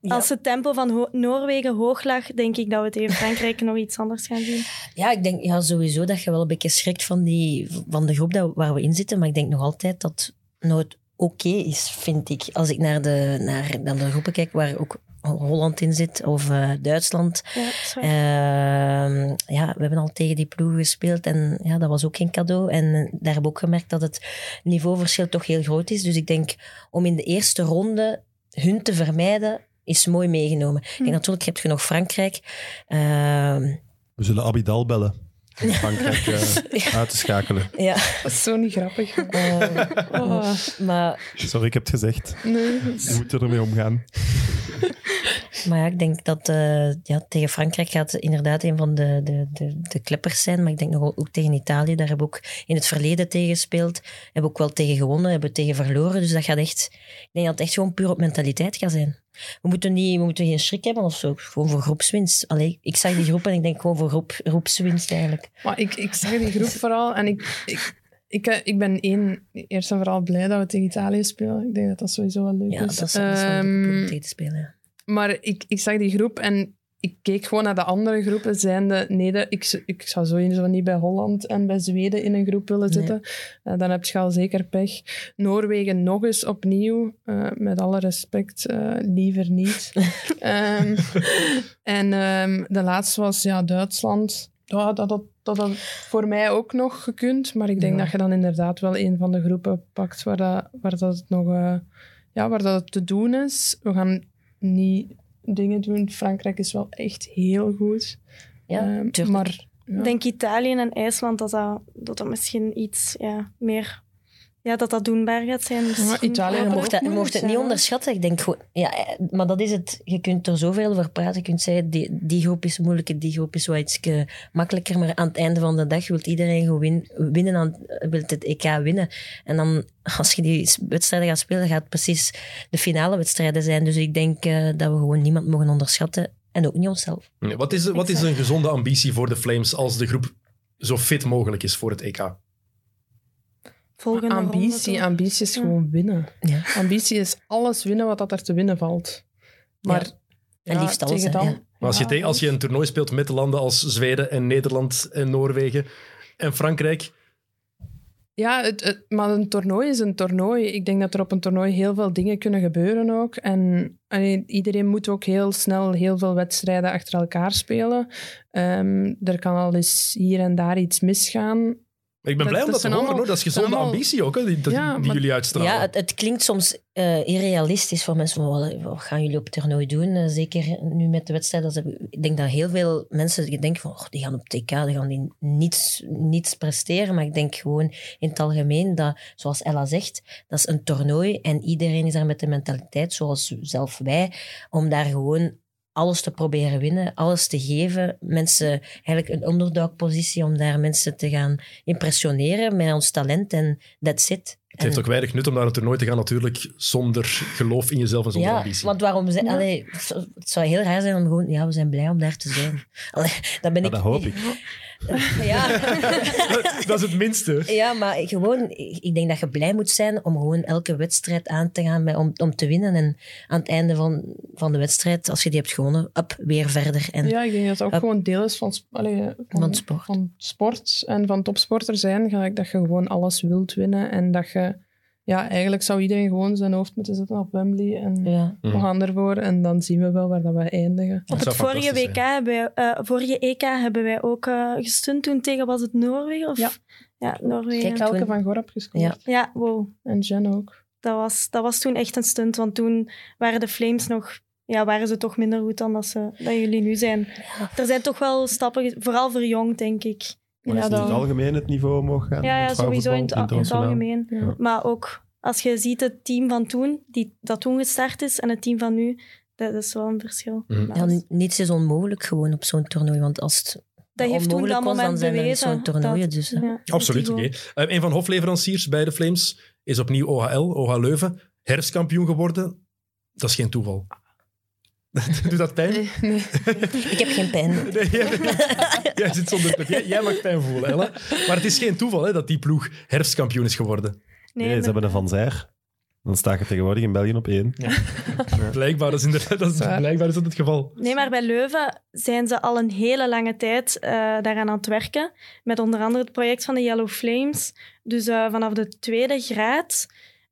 Ja. als het tempo van Ho- Noorwegen hoog lag, denk ik dat we tegen Frankrijk nog iets anders gaan zien. Ja, ik denk ja, sowieso dat je wel een beetje schrikt van, die, van de groep dat, waar we in zitten. Maar ik denk nog altijd dat het nooit oké is, vind ik. Als ik naar de, naar, naar de groepen kijk waar ook Holland in zit of eh, Duitsland. Ja. Ehm, ja, we hebben al tegen die ploegen gespeeld en ja, dat was ook geen cadeau. En eh, daar heb ik ook gemerkt dat het niveauverschil toch heel groot is. Dus ik denk om in de eerste ronde hun te vermijden, is mooi meegenomen. Ik denk natuurlijk, je hebt genoeg Frankrijk. Ehm, We zullen Abidal bellen. Om Frankrijk eh, uit te schakelen. ja, dat is zo niet grappig. Oh, maar, Sorry, ik heb het gezegd. nee. Je moet ermee omgaan. maar ja, ik denk dat eh, ja, tegen Frankrijk gaat inderdaad een van de, de, de, de kleppers zijn. Maar ik denk nog ook, ook tegen Italië. Daar hebben we ook in het verleden tegen gespeeld. Hebben we ook wel tegen gewonnen, hebben we tegen verloren. Dus dat gaat echt... Ik denk dat het echt gewoon puur op mentaliteit gaat zijn. We moeten, niet, we moeten geen schrik hebben of zo. Gewoon voor groepswinst. Allee, ik zag die groep en ik denk gewoon voor groep, groepswinst eigenlijk. Maar ik, ik zag die groep vooral en ik, ik, ik, eh, ik ben één, eerst en vooral blij dat we tegen Italië spelen. Ik denk dat dat sowieso wel leuk Ja, dat is. is, dat is wel om Ehm, tegen te spelen. ja. maar ik, ik zag die groep en ik keek gewoon naar de andere groepen. Zijnde, nee, de, ik, ik zou sowieso niet bij Holland en bij Zweden in een groep willen Nee. zitten. Eh, dan heb je al zeker pech. Noorwegen nog eens opnieuw. eh, met alle respect, eh, liever niet. Ehm, en ehm, de laatste was ja, Duitsland. Ja, dat had dat had voor mij ook nog gekund. Maar ik denk Ja. dat je dan inderdaad wel een van de groepen pakt waar dat, waar dat het nog ja, waar dat het te doen is. We gaan niet dingen doen. Frankrijk is wel echt heel goed. Ja, Ehm, maar ja. Ik denk Italië en IJsland dat dat, dat, dat misschien iets ja, meer ja, dat dat doenbaar gaat zijn. Dus Ja, Italië Je moet mocht, dat, je mocht het niet onderschatten. Ik denk gewoon, ja, eh, maar dat is het. Je kunt er zoveel over praten. Je kunt zeggen, die, die groep is moeilijk, die groep is wat iets eh, makkelijker. Maar aan het einde van de dag wil iedereen gewoon win- winnen, aan, wil het EK winnen. En dan, als je die wedstrijden gaat spelen, gaat het precies de finale wedstrijden zijn. Dus ik denk eh, dat we gewoon niemand mogen onderschatten. En ook niet onszelf. Ja, Wat is, wat is een gezonde ambitie voor de Flames als de groep zo fit mogelijk is voor het EK? Volgende Ambitie, ambitie is Ja. gewoon winnen. Ja. Ambitie is alles winnen wat dat er te winnen valt. Maar. En liefst alles, tegen dan, ja. Maar als je, als je een toernooi speelt met landen als Zweden en Nederland en Noorwegen en Frankrijk, Ja, het, het- maar een toernooi is een toernooi. Ik denk dat er op een toernooi heel veel dingen kunnen gebeuren ook. En allee, iedereen moet ook heel snel heel veel wedstrijden achter elkaar spelen. Ehm, er kan al eens hier en daar iets misgaan. Ik ben blij om dat te horen. hoor. Dat is gezonde allemaal- ambitie ook, hè, die, dat- Ja, die maar- jullie uitstralen. Ja, het, het klinkt soms eh, irrealistisch voor mensen. Van, wat, gaan jullie op het toernooi doen? Eh, zeker nu met de wedstrijd. Dat ze- ik denk dat heel veel mensen denken van, oh, die gaan op TK, die gaan die niets, niets presteren. Maar ik denk gewoon in het algemeen dat, zoals Ella zegt, dat is een toernooi en iedereen is daar met de mentaliteit, zoals zelf wij, om daar gewoon alles te proberen winnen, alles te geven. Mensen, eigenlijk een underdog-positie om daar mensen te gaan impressioneren met ons talent en that's it. Het heeft En- ook weinig nut om naar een toernooi te gaan natuurlijk zonder geloof in jezelf en zonder ja, ambitie. want waarom ze, Ja. allee, het zou- het zou heel raar zijn om gewoon, ja, we zijn blij om daar te zijn. Allee, dat ben Ja, ik. dat hoop ik. Ja. dat is het minste. ja, maar gewoon, ik denk dat je blij moet zijn om gewoon elke wedstrijd aan te gaan met, om, om te winnen. En aan het einde van, van de wedstrijd, als je die hebt gewonnen, up, weer verder. En Ja, ik denk dat het ook gewoon deel is van, allee, van, Van sport. van sport en van topsporter zijn. Gelijk dat je gewoon alles wilt winnen. En dat je... Ja, eigenlijk zou iedereen gewoon zijn hoofd moeten zetten op Wembley. En ja. we gaan ervoor. En dan zien we wel waar dat we eindigen. Op het vorige, WK zijn. hebben wij, eh, vorige EK hebben wij ook eh gestunt toen tegen, was het Noorwegen? Of? Ja. Ja, Noorwegen. Kijk, toen- van Gorp gescoord. Ja. Ja, wow. En Jen ook. Dat was, dat was toen echt een stunt, want toen waren de Flames nog... Ja, waren ze toch minder goed dan dat, ze, dat jullie nu zijn. Er zijn toch wel stappen, vooral voor jong, denk ik. Maar Ja, is in het algemeen het niveau omhoog gaan? Ja, ja sowieso in het, in algemeen. Ja. Maar ook als je ziet het team van toen, die, dat toen gestart is, en het team van nu, dat is wel een verschil. Mhm. Ja, niets is onmogelijk gewoon op zo'n toernooi. Want als het dat heeft toen dat was, dan moment zijn toernooien. dat- Dus, ja, Absoluut, die Eh, een van de hofleveranciers bij de Flames is opnieuw OHL, OH Leuven. Herfstkampioen geworden. Dat is geen toeval. Doet dat pijn? Nee, nee. Ik heb geen pijn. Nee, jij, jij zit zonder pijn. Jij, jij mag pijn voelen, Ella. Maar het is geen toeval hè, dat die ploeg herfstkampioen is geworden. Nee, ze hebben een Van Zijr. Dan sta je tegenwoordig in België op één. Blijkbaar is, inderdaad, dat is, Ja. blijkbaar is dat het geval. Nee, maar bij Leuven zijn ze al een hele lange tijd eh, daaraan aan het werken. Met onder andere het project van de Yellow Flames. Dus eh, vanaf de tweede graad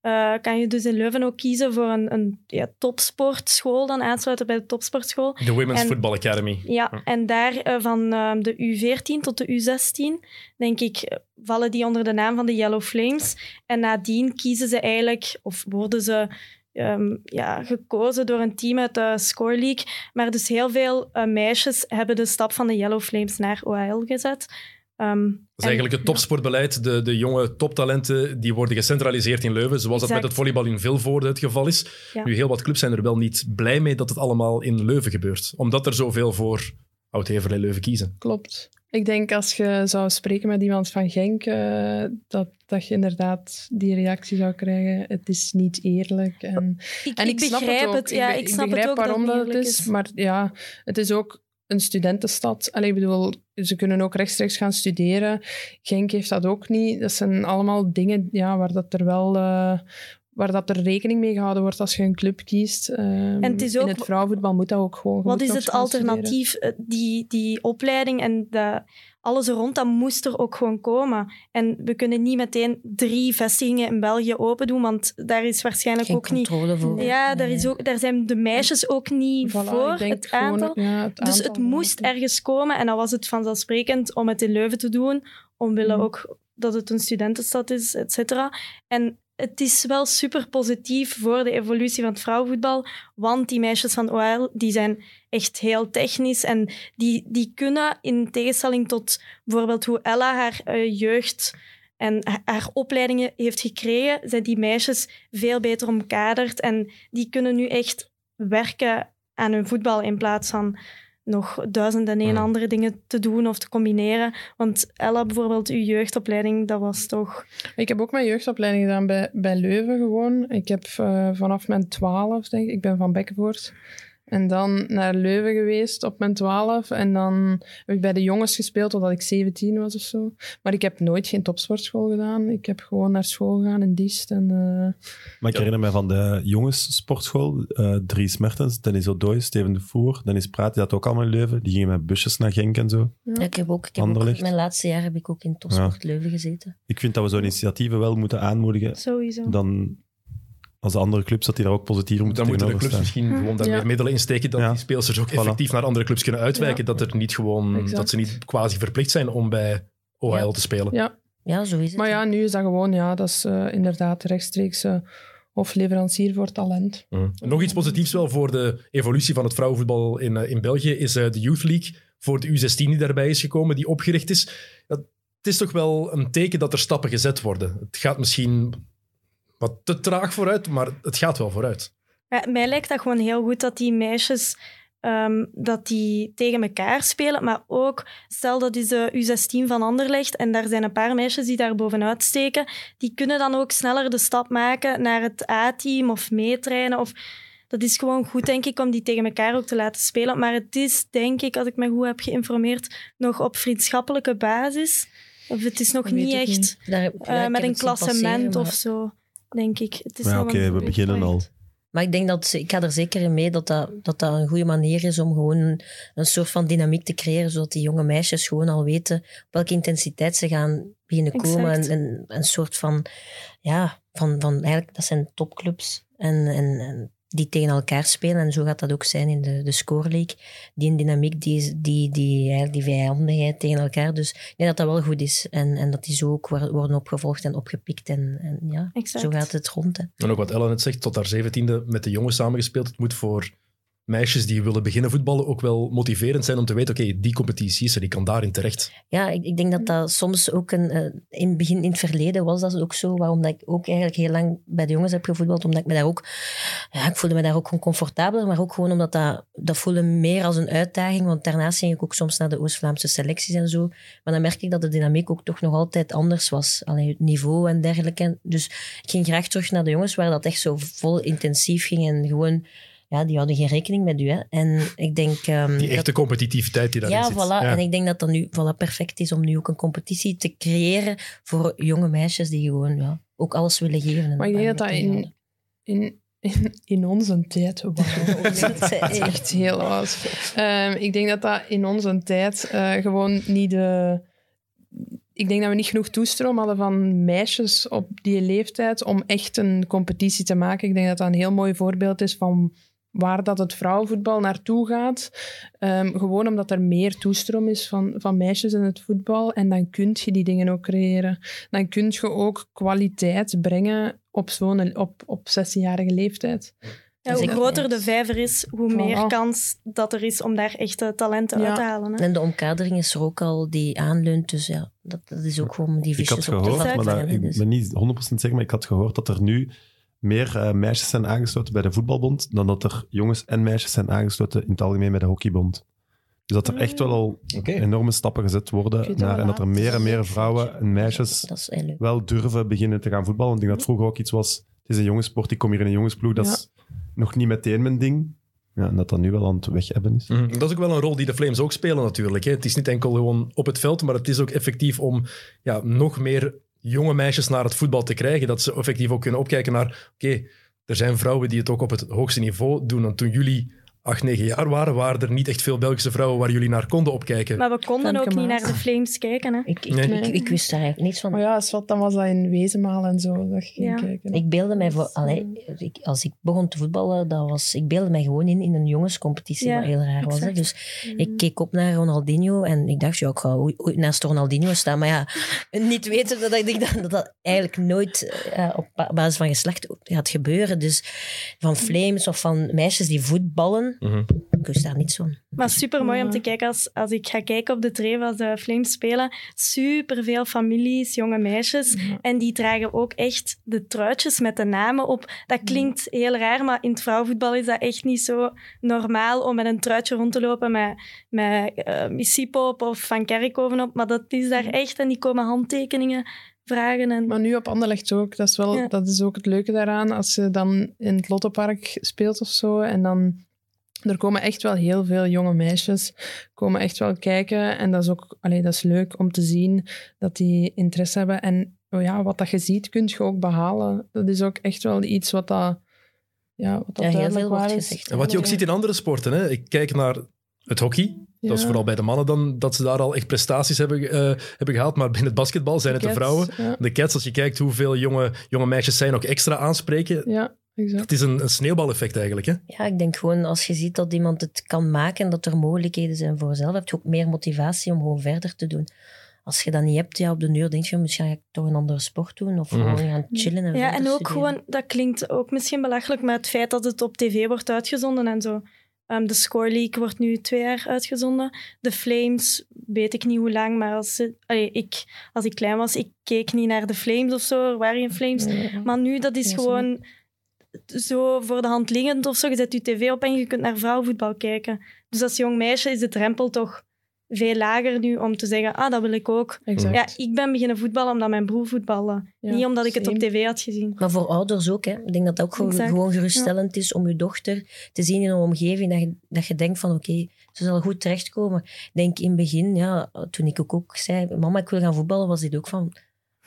eh, kan je dus in Leuven ook kiezen voor een, een ja, topsportschool, dan aansluiten bij de topsportschool. De Women's En- Football Academy. Ja, en daar eh, van ehm, de U14 tot de U16, denk ik, eh, vallen die onder de naam van de Yellow Flames. En nadien kiezen ze eigenlijk, of worden ze ehm, ja, gekozen door een team uit de Score League. Maar dus heel veel eh, meisjes hebben de stap van de Yellow Flames naar OHL gezet. Ehm, Dat is en- eigenlijk het topsportbeleid. De, de jonge toptalenten die worden gecentraliseerd in Leuven, zoals dat met het volleybal in Vilvoorde het geval is. Ja. Nu, heel wat clubs zijn er wel niet blij mee dat het allemaal in Leuven gebeurt. Omdat er zoveel voor Oud-Heverlee Leuven kiezen. Klopt. Ik denk als je zou spreken met iemand van Genk, eh, dat, dat je inderdaad die reactie zou krijgen. Het is niet eerlijk. En, Ik, en ik, snap begrijp het ook. het. Ja, be- ik snap begrijp het ook waarom dat het is. Maar ja, het is ook een studentenstad. Allee, ik bedoel, ze kunnen ook rechtstreeks gaan studeren. Genk heeft dat ook niet. Dat zijn allemaal dingen ja, waar dat er wel... eh, waar dat er rekening mee gehouden wordt als je een club kiest. Ehm, het is ook- in het vrouwenvoetbal moet dat ook gewoon. Wat is het studeren. alternatief? Eh, Die, die opleiding en de, alles er rond, dat moest er ook gewoon komen. En we kunnen niet meteen drie vestigingen in België open doen, want daar is waarschijnlijk Geen ook niet... controle voor. Ja, daar, Nee. is ook, daar zijn de meisjes ook niet Voilà, voor, denk het gewoon, aantal. ja, het Dus het moest ergens komen en dan was het vanzelfsprekend om het in Leuven te doen, omwille Mm. ook dat het een studentenstad is, et cetera. En het is wel super positief voor de evolutie van het vrouwenvoetbal, want die meisjes van OL die zijn echt heel technisch en die, die kunnen in tegenstelling tot bijvoorbeeld hoe Ella haar eh, jeugd en ha- haar opleidingen heeft gekregen, zijn die meisjes veel beter omkaderd. En die kunnen nu echt werken aan hun voetbal in plaats van nog duizend en één Mhm. andere dingen te doen of te combineren. Want Ella, bijvoorbeeld, uw jeugdopleiding, dat was toch... Ik heb ook mijn jeugdopleiding gedaan bij, bij Leuven gewoon. Ik heb eh, vanaf mijn twaalf, denk ik, ik ben van Bekkenvoort. En dan naar Leuven geweest op mijn twaalf. En dan heb ik bij de jongens gespeeld totdat ik 17 was of zo. Maar ik heb nooit geen topsportschool gedaan. Ik heb gewoon naar school gegaan in Diest. En, eh, Maar ik herinner me van de jongenssportschool, eh Dries Mertens, Dennis O'Doy, Steven de Voer, Dennis Praat, die had ook allemaal in Leuven. Die gingen met busjes naar Genk en zo. ja. Ja, ik heb ook, ik heb ook mijn laatste jaar heb ik ook in Topsport Leuven gezeten. Ik vind dat we zo'n initiatieven wel moeten aanmoedigen. Sowieso. Dan als de andere clubs, dat die daar ook positiever moeten Dan moeten de clubs staan. misschien gewoon daar Ja. meer middelen in steken dat Ja. die speelsters ook Voilà. effectief naar andere clubs kunnen uitwijken. Dat, er niet gewoon, Exact. dat ze niet quasi verplicht zijn om bij OHL Ja. te spelen. ja. Ja, zo is het. Maar ja, nu is dat gewoon, ja, dat is eh, inderdaad rechtstreeks eh, hofleverancier voor talent. Mhm. Nog iets positiefs wel voor de evolutie van het vrouwenvoetbal in, eh, in België is eh, de Youth League voor de U16 die daarbij is gekomen, die opgericht is. Dat, het is toch wel een teken dat er stappen gezet worden. Het gaat misschien wat te traag vooruit, maar het gaat wel vooruit. Ja, mij lijkt dat gewoon heel goed dat die meisjes ehm, dat die tegen elkaar spelen. Maar ook, stel dat is de U16 van Anderlecht en daar zijn een paar meisjes die daar bovenuit steken. Die kunnen dan ook sneller de stap maken naar het A-team of meetrainen. Of, dat is gewoon goed, denk ik, om die tegen elkaar ook te laten spelen. Maar het is, denk ik, als ik me goed heb geïnformeerd, nog op vriendschappelijke basis. Of het is nog niet echt niet. Daar heb- eh, ja, met een passeren, klassement maar- of zo, denk ik. Het is Ja, oké, een- we beginnen al. Maar ik denk dat, ik ga er zeker in mee dat dat, dat dat een goede manier is om gewoon een, een soort van dynamiek te creëren, zodat die jonge meisjes gewoon al weten op welke intensiteit ze gaan beginnen komen. En, Exact. en een soort van, ja, van, van eigenlijk, dat zijn topclubs. En, en, en die tegen elkaar spelen. En zo gaat dat ook zijn in de, de Score League. Die dynamiek, die, die, die, die vijandigheid tegen elkaar. Dus ik denk dat dat wel goed is. En, en dat die zo ook wor- worden opgevolgd en opgepikt. En, en ja, Exact. zo gaat het rond. Hè. En ook wat Ellen net zegt, tot haar zeventiende met de jongens samengespeeld. Het moet voor meisjes die willen beginnen voetballen ook wel motiverend zijn om te weten, oké, die competitie is er, ik kan daarin terecht. Ja, ik, ik denk dat dat soms ook een, eh, in het begin, in het verleden was dat ook zo, waarom dat ik ook eigenlijk heel lang bij de jongens heb gevoetbald, omdat ik me daar ook, ja, ik voelde me daar ook comfortabeler, maar ook gewoon omdat dat, dat voelde meer als een uitdaging, want daarnaast ging ik ook soms naar de Oost-Vlaamse selecties en zo, maar dan merk ik dat de dynamiek ook toch nog altijd anders was, alleen het niveau en dergelijke. Dus ik ging graag terug naar de jongens, waar dat echt zo vol intensief ging en gewoon, ja, die hadden geen rekening met u. Hè. En ik denk... ehm, Die dat- echte competitiviteit die daarin ja, zit. voilà. En ik denk dat dat nu voilà, perfect is om nu ook een competitie te creëren voor jonge meisjes die gewoon ja, ook alles willen geven. en Maar ik denk dat dat in, in, in, in onze tijd... Wauw, dat is echt heel oud. Ehm, ik denk dat dat in onze tijd eh, gewoon niet de... Ik denk dat we niet genoeg toestroom hadden van meisjes op die leeftijd om echt een competitie te maken. Ik denk dat dat een heel mooi voorbeeld is van waar dat het vrouwenvoetbal naartoe gaat. Ehm, gewoon omdat er meer toestroom is van, van meisjes in het voetbal. En dan kun je die dingen ook creëren. Dan kun je ook kwaliteit brengen op zo'n op, op 16-jarige leeftijd. Ja, Dus hoe groter de vijver is, hoe Voilà. meer kans dat er is om daar echte talenten Ja. uit te halen. Hè? En de omkadering is er ook al die aanleunt. Dus ja, dat, dat is ook gewoon die visjes op te gehoord, maar dat, ik dus. ben niet 100% zeker, maar ik had gehoord dat er nu meer eh, meisjes zijn aangesloten bij de voetbalbond dan dat er jongens en meisjes zijn aangesloten in het algemeen bij de hockeybond. Dus dat er echt wel al enorme stappen gezet worden naar, en dat er meer en meer vrouwen en meisjes wel durven beginnen te gaan voetballen. Want ik denk dat vroeger ook iets was, het is een jongenssport, ik kom hier in een jongensploeg, dat Ja. is nog niet meteen mijn ding. Ja, en dat dat nu wel aan het weghebben is. Mhm. Dat is ook wel een rol die de Flames ook spelen natuurlijk. Hè. Het is niet enkel gewoon op het veld, maar het is ook effectief om ja, nog meer jonge meisjes naar het voetbal te krijgen. Dat ze effectief ook kunnen opkijken naar, oké, er zijn vrouwen die het ook op het hoogste niveau doen. En toen jullie acht, negen jaar waren, waren er niet echt veel Belgische vrouwen waar jullie naar konden opkijken. Maar we konden Femke ook niet naar de Flames kijken. Hè? Ik, ik, Nee. ik, ik wist daar eigenlijk niets van. Maar ja, wat, dan was dat in Wezenmaal en zo. Dat ging Ja. kijken. Ik beelde mij voor, allee, ik, als ik begon te voetballen, dat was, ik beelde mij gewoon in in een jongenscompetitie, Ja, wat heel raar was. Hè. Dus ik keek op naar Ronaldinho en ik dacht, ja, ik ga ooit naast Ronaldinho staan. Maar ja, niet weten dat ik dat, dat, dat eigenlijk nooit eh, op ba- basis van geslacht gaat gebeuren. Dus van Flames of van meisjes die voetballen, Ik wist daar niets van. Maar super mooi om te kijken als, als ik ga kijken op de trave als de Flames spelen. Super veel families, jonge meisjes. En die dragen ook echt de truitjes met de namen op. Dat klinkt heel raar, maar in het vrouwenvoetbal is dat echt niet zo normaal om met een truitje rond te lopen met, met eh, Missipo op of Van Kerkhoven op. Maar dat is daar echt en die komen handtekeningen vragen. En, Maar nu op Anderlecht ook. Dat is, wel, Ja. dat is ook het leuke daaraan. Als je dan in het Lottopark speelt of zo. En dan... Er komen echt wel heel veel jonge meisjes komen echt wel kijken. En dat is ook allee, dat is leuk om te zien dat die interesse hebben. En oh ja, wat dat je ziet, kun je ook behalen. Dat is ook echt wel iets wat dat... Ja, wat dat Ja, heel duidelijk veel wordt waar is. gezegd. En wat je ook ziet in andere sporten, hè. ik kijk naar het hockey. Dat is vooral bij de mannen dan, dat ze daar al echt prestaties hebben, eh, hebben gehaald. Maar binnen het basketbal zijn het de vrouwen. Ja, De cats, als je kijkt hoeveel jonge, jonge meisjes zij nog extra aanspreken. ja exact. Het is een, een sneeuwbaleffect eigenlijk. Hè? Ja, ik denk gewoon als je ziet dat iemand het kan maken en dat er mogelijkheden zijn voor zelf, heb je ook meer motivatie om gewoon verder te doen. Als je dat niet hebt, ja, op de uur denk je, misschien ga ik toch een andere sport doen of Mhm. gewoon gaan chillen en ja, en ook studeren. gewoon, dat klinkt ook misschien belachelijk, maar het feit dat het op tv wordt uitgezonden en zo. Ehm, de Score League wordt nu twee jaar uitgezonden. De Flames, weet ik niet hoe lang, maar als, ze- allee, ik, als ik klein was, ik keek niet naar de Flames of zo. Er waren geen Flames. Maar nu, dat is Ja, gewoon zo voor de hand liggend of zo. Je zet je tv op en je kunt naar vrouwenvoetbal kijken. Dus als jong meisje is de drempel toch veel lager nu om te zeggen, ah, dat wil ik ook. Exact. Ja, ik ben beginnen voetballen omdat mijn broer voetbalde. Ja, niet omdat ik het op tv had gezien. Maar voor ouders ook. Hè. Ik denk dat dat ook Exact. gewoon geruststellend is om je dochter te zien in een omgeving dat je, dat je denkt van oké, ze zal goed terechtkomen. Ik denk in het begin, ja, toen ik ook, ook zei, mama ik wil gaan voetballen, was dit ook van,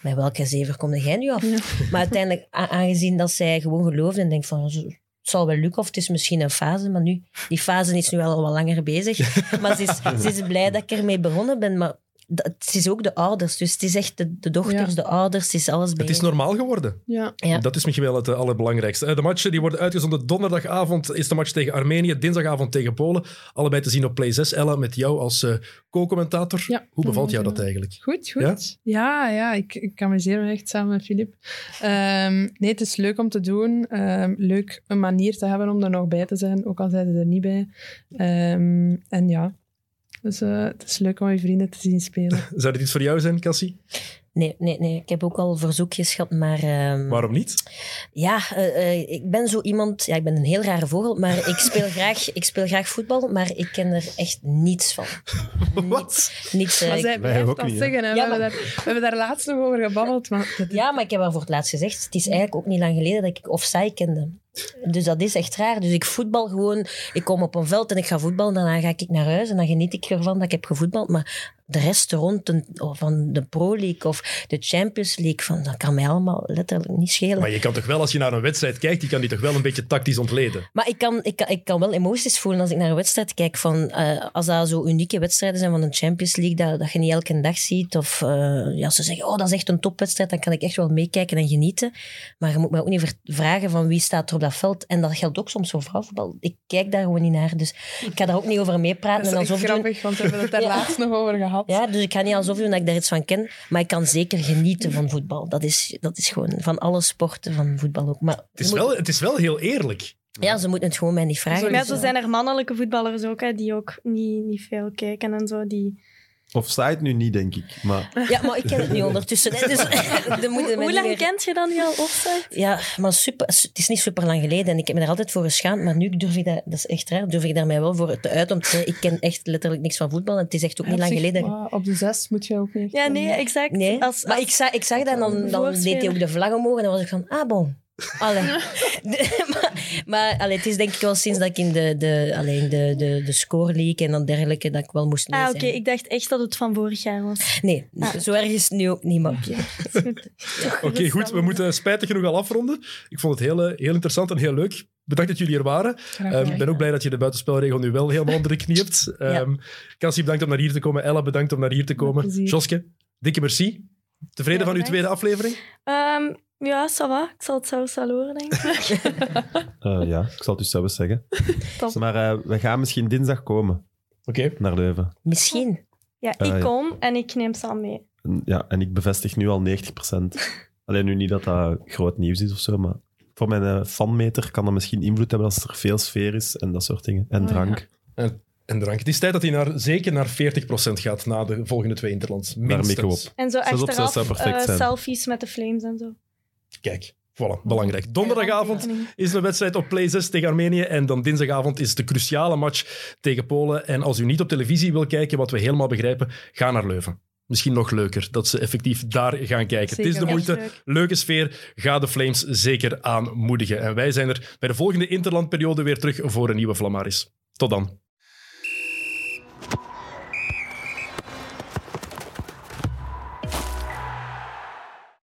met welke zever kom jij nu af? Ja. Maar uiteindelijk, aangezien dat zij gewoon geloofde en denkt van, het zal wel lukken of het is misschien een fase, maar nu, die fase is nu al wat langer bezig. Maar ze is, ze is blij dat ik ermee begonnen ben, maar het is ook de ouders. Dus het is echt de, de dochters, Ja. de ouders, het is alles bij Het is normaal geworden. Ja. Ja. Dat is misschien wel het eh, allerbelangrijkste. De matchen die worden uitgezonden donderdagavond is de match tegen Armenië, dinsdagavond tegen Polen. Allebei te zien op Play 6. Ella, met jou als eh, co-commentator. Ja. Hoe bevalt jou dat eigenlijk? Goed, goed. Ja, ja, ik, ik amuseer me echt samen met Filip. Ehm, nee, het is leuk om te doen. Ehm, leuk een manier te hebben om er nog bij te zijn, ook al zijn ze er niet bij. Ehm, en ja, dus, eh, het is leuk om je vrienden te zien spelen. Zou dit iets voor jou zijn, Cassie? Nee, nee, nee, ik heb ook al verzoekjes gehad, maar... ehm, Waarom niet? Ja, eh, eh, ik ben zo iemand... Ja, ik ben een heel rare vogel, maar ik speel graag, ik speel graag voetbal, maar ik ken er echt niets van. Wat? Niets, eh, Maar ik- zij wij blijft ook dat niet, hè? zeggen. Hè. Ja, we, hebben maar- daar, we hebben daar laatst nog over gebabbeld. Maar ja, maar ik heb haar voor het laatst gezegd. Het is eigenlijk ook niet lang geleden dat ik Offside kende. Dus dat is echt raar. Dus ik voetbal gewoon... Ik kom op een veld en ik ga voetballen. Daarna ga ik naar huis en dan geniet ik ervan dat ik heb gevoetbald. Maar de rest rond een- van de Pro League of de Champions League, van, dat kan mij allemaal letterlijk niet schelen. Maar je kan toch wel, als je naar een wedstrijd kijkt, je kan die toch wel een beetje tactisch ontleden. Maar ik kan, ik, kan, ik kan wel emoties voelen als ik naar een wedstrijd kijk. Van, eh, als dat zo unieke wedstrijden zijn van de Champions League, dat, dat je niet elke dag ziet. Of eh, ja, ze zeggen, oh, dat is echt een topwedstrijd, dan kan ik echt wel meekijken en genieten. Maar je moet me ook niet vragen van wie staat er op dat veld. En dat geldt ook soms voor vrouwenvoetbal. Ik kijk daar gewoon niet naar. Dus ik ga daar ook niet over meepraten. dat en is alsof doen, grappig, want we hebben het daar Ja. laatst nog over gehad. ja, dus ik ga niet alsof doen dat ik daar iets van ken. Maar ik kan zeker genieten van voetbal. Dat is, dat is gewoon van alle sporten van voetbal ook. Maar Het is moet- wel, het is wel heel eerlijk. ja, ze moeten het gewoon mij niet vragen. Maar zo zijn er mannelijke voetballers ook, hè, die ook niet, niet veel kijken en zo. Die... Offside nu niet, denk ik. Maar Ja, maar ik ken het nu ondertussen. Hè, dus, we Hoe niet lang kent je dan al offside? Ja, maar super, het is niet super lang geleden en ik heb me er altijd voor geschaamd. Maar nu durf ik dat, dat is echt raar, durf ik daar mij wel voor te uit om te zeggen, ik ken echt letterlijk niks van voetbal en het is echt ook niet lang geleden. maar op de zes moet je ook niet. Ja, nee, exact. Nee, Als, maar ik zag, ik zag dat en dan, dan deed hij ook de vlag omhoog en dan was ik van, ah bon. Allee. De- maar maar allee, het is denk ik wel sinds dat ik in de, de, alleen de, de, de score league en dan dergelijke, dat ik wel moest mee Ah, zijn. oké. Ik dacht echt dat het van vorig jaar was. Nee, zo erg is het nu ook niet, maar... Dat is goed. Oké, goed. We moeten spijtig genoeg al afronden. Ik vond het heel, eh, heel interessant en heel leuk. Bedankt dat jullie er waren. Ehm, Ik ben ook blij dat je de buitenspelregel nu wel helemaal onder de knie hebt. Ehm Cassie, bedankt om naar hier te komen. Ella, bedankt om naar hier te komen. plezier. Joske, dikke merci. Tevreden Ja, van uw bedankt. tweede aflevering? Ehm, ja, ça va. Ik zal het zelfs wel horen, denk ik. eh, ja, ik zal het dus zelfs zeggen. Top. Maar eh, we gaan misschien dinsdag komen Oké. naar Leuven. Misschien. Ja, ik ja. kom en ik neem Sam mee. En, ja, en ik bevestig nu al 90%. Alleen nu niet dat dat groot nieuws is of zo, maar voor mijn eh, fanmeter kan dat misschien invloed hebben als er veel sfeer is en dat soort dingen. En Oh, ja. drank. En drank. Het is tijd dat hij naar, zeker naar 40% gaat na de volgende twee Interlands. Daar mik ik Minstens. op. En zo Zes op zes achteraf zou perfect eh, zijn. selfies met de flames en zo. Kijk, voilà, belangrijk. Donderdagavond is de wedstrijd op Play 6 tegen Armenië. En dan dinsdagavond is de cruciale match tegen Polen. En als u niet op televisie wil kijken, wat we helemaal begrijpen, ga naar Leuven. Misschien nog leuker dat ze effectief daar gaan kijken. Zeker het is de moeite. Leuke sfeer. Ga de Flames zeker aanmoedigen. En wij zijn er bij de volgende Interlandperiode weer terug voor een nieuwe Vlamaris. Tot dan.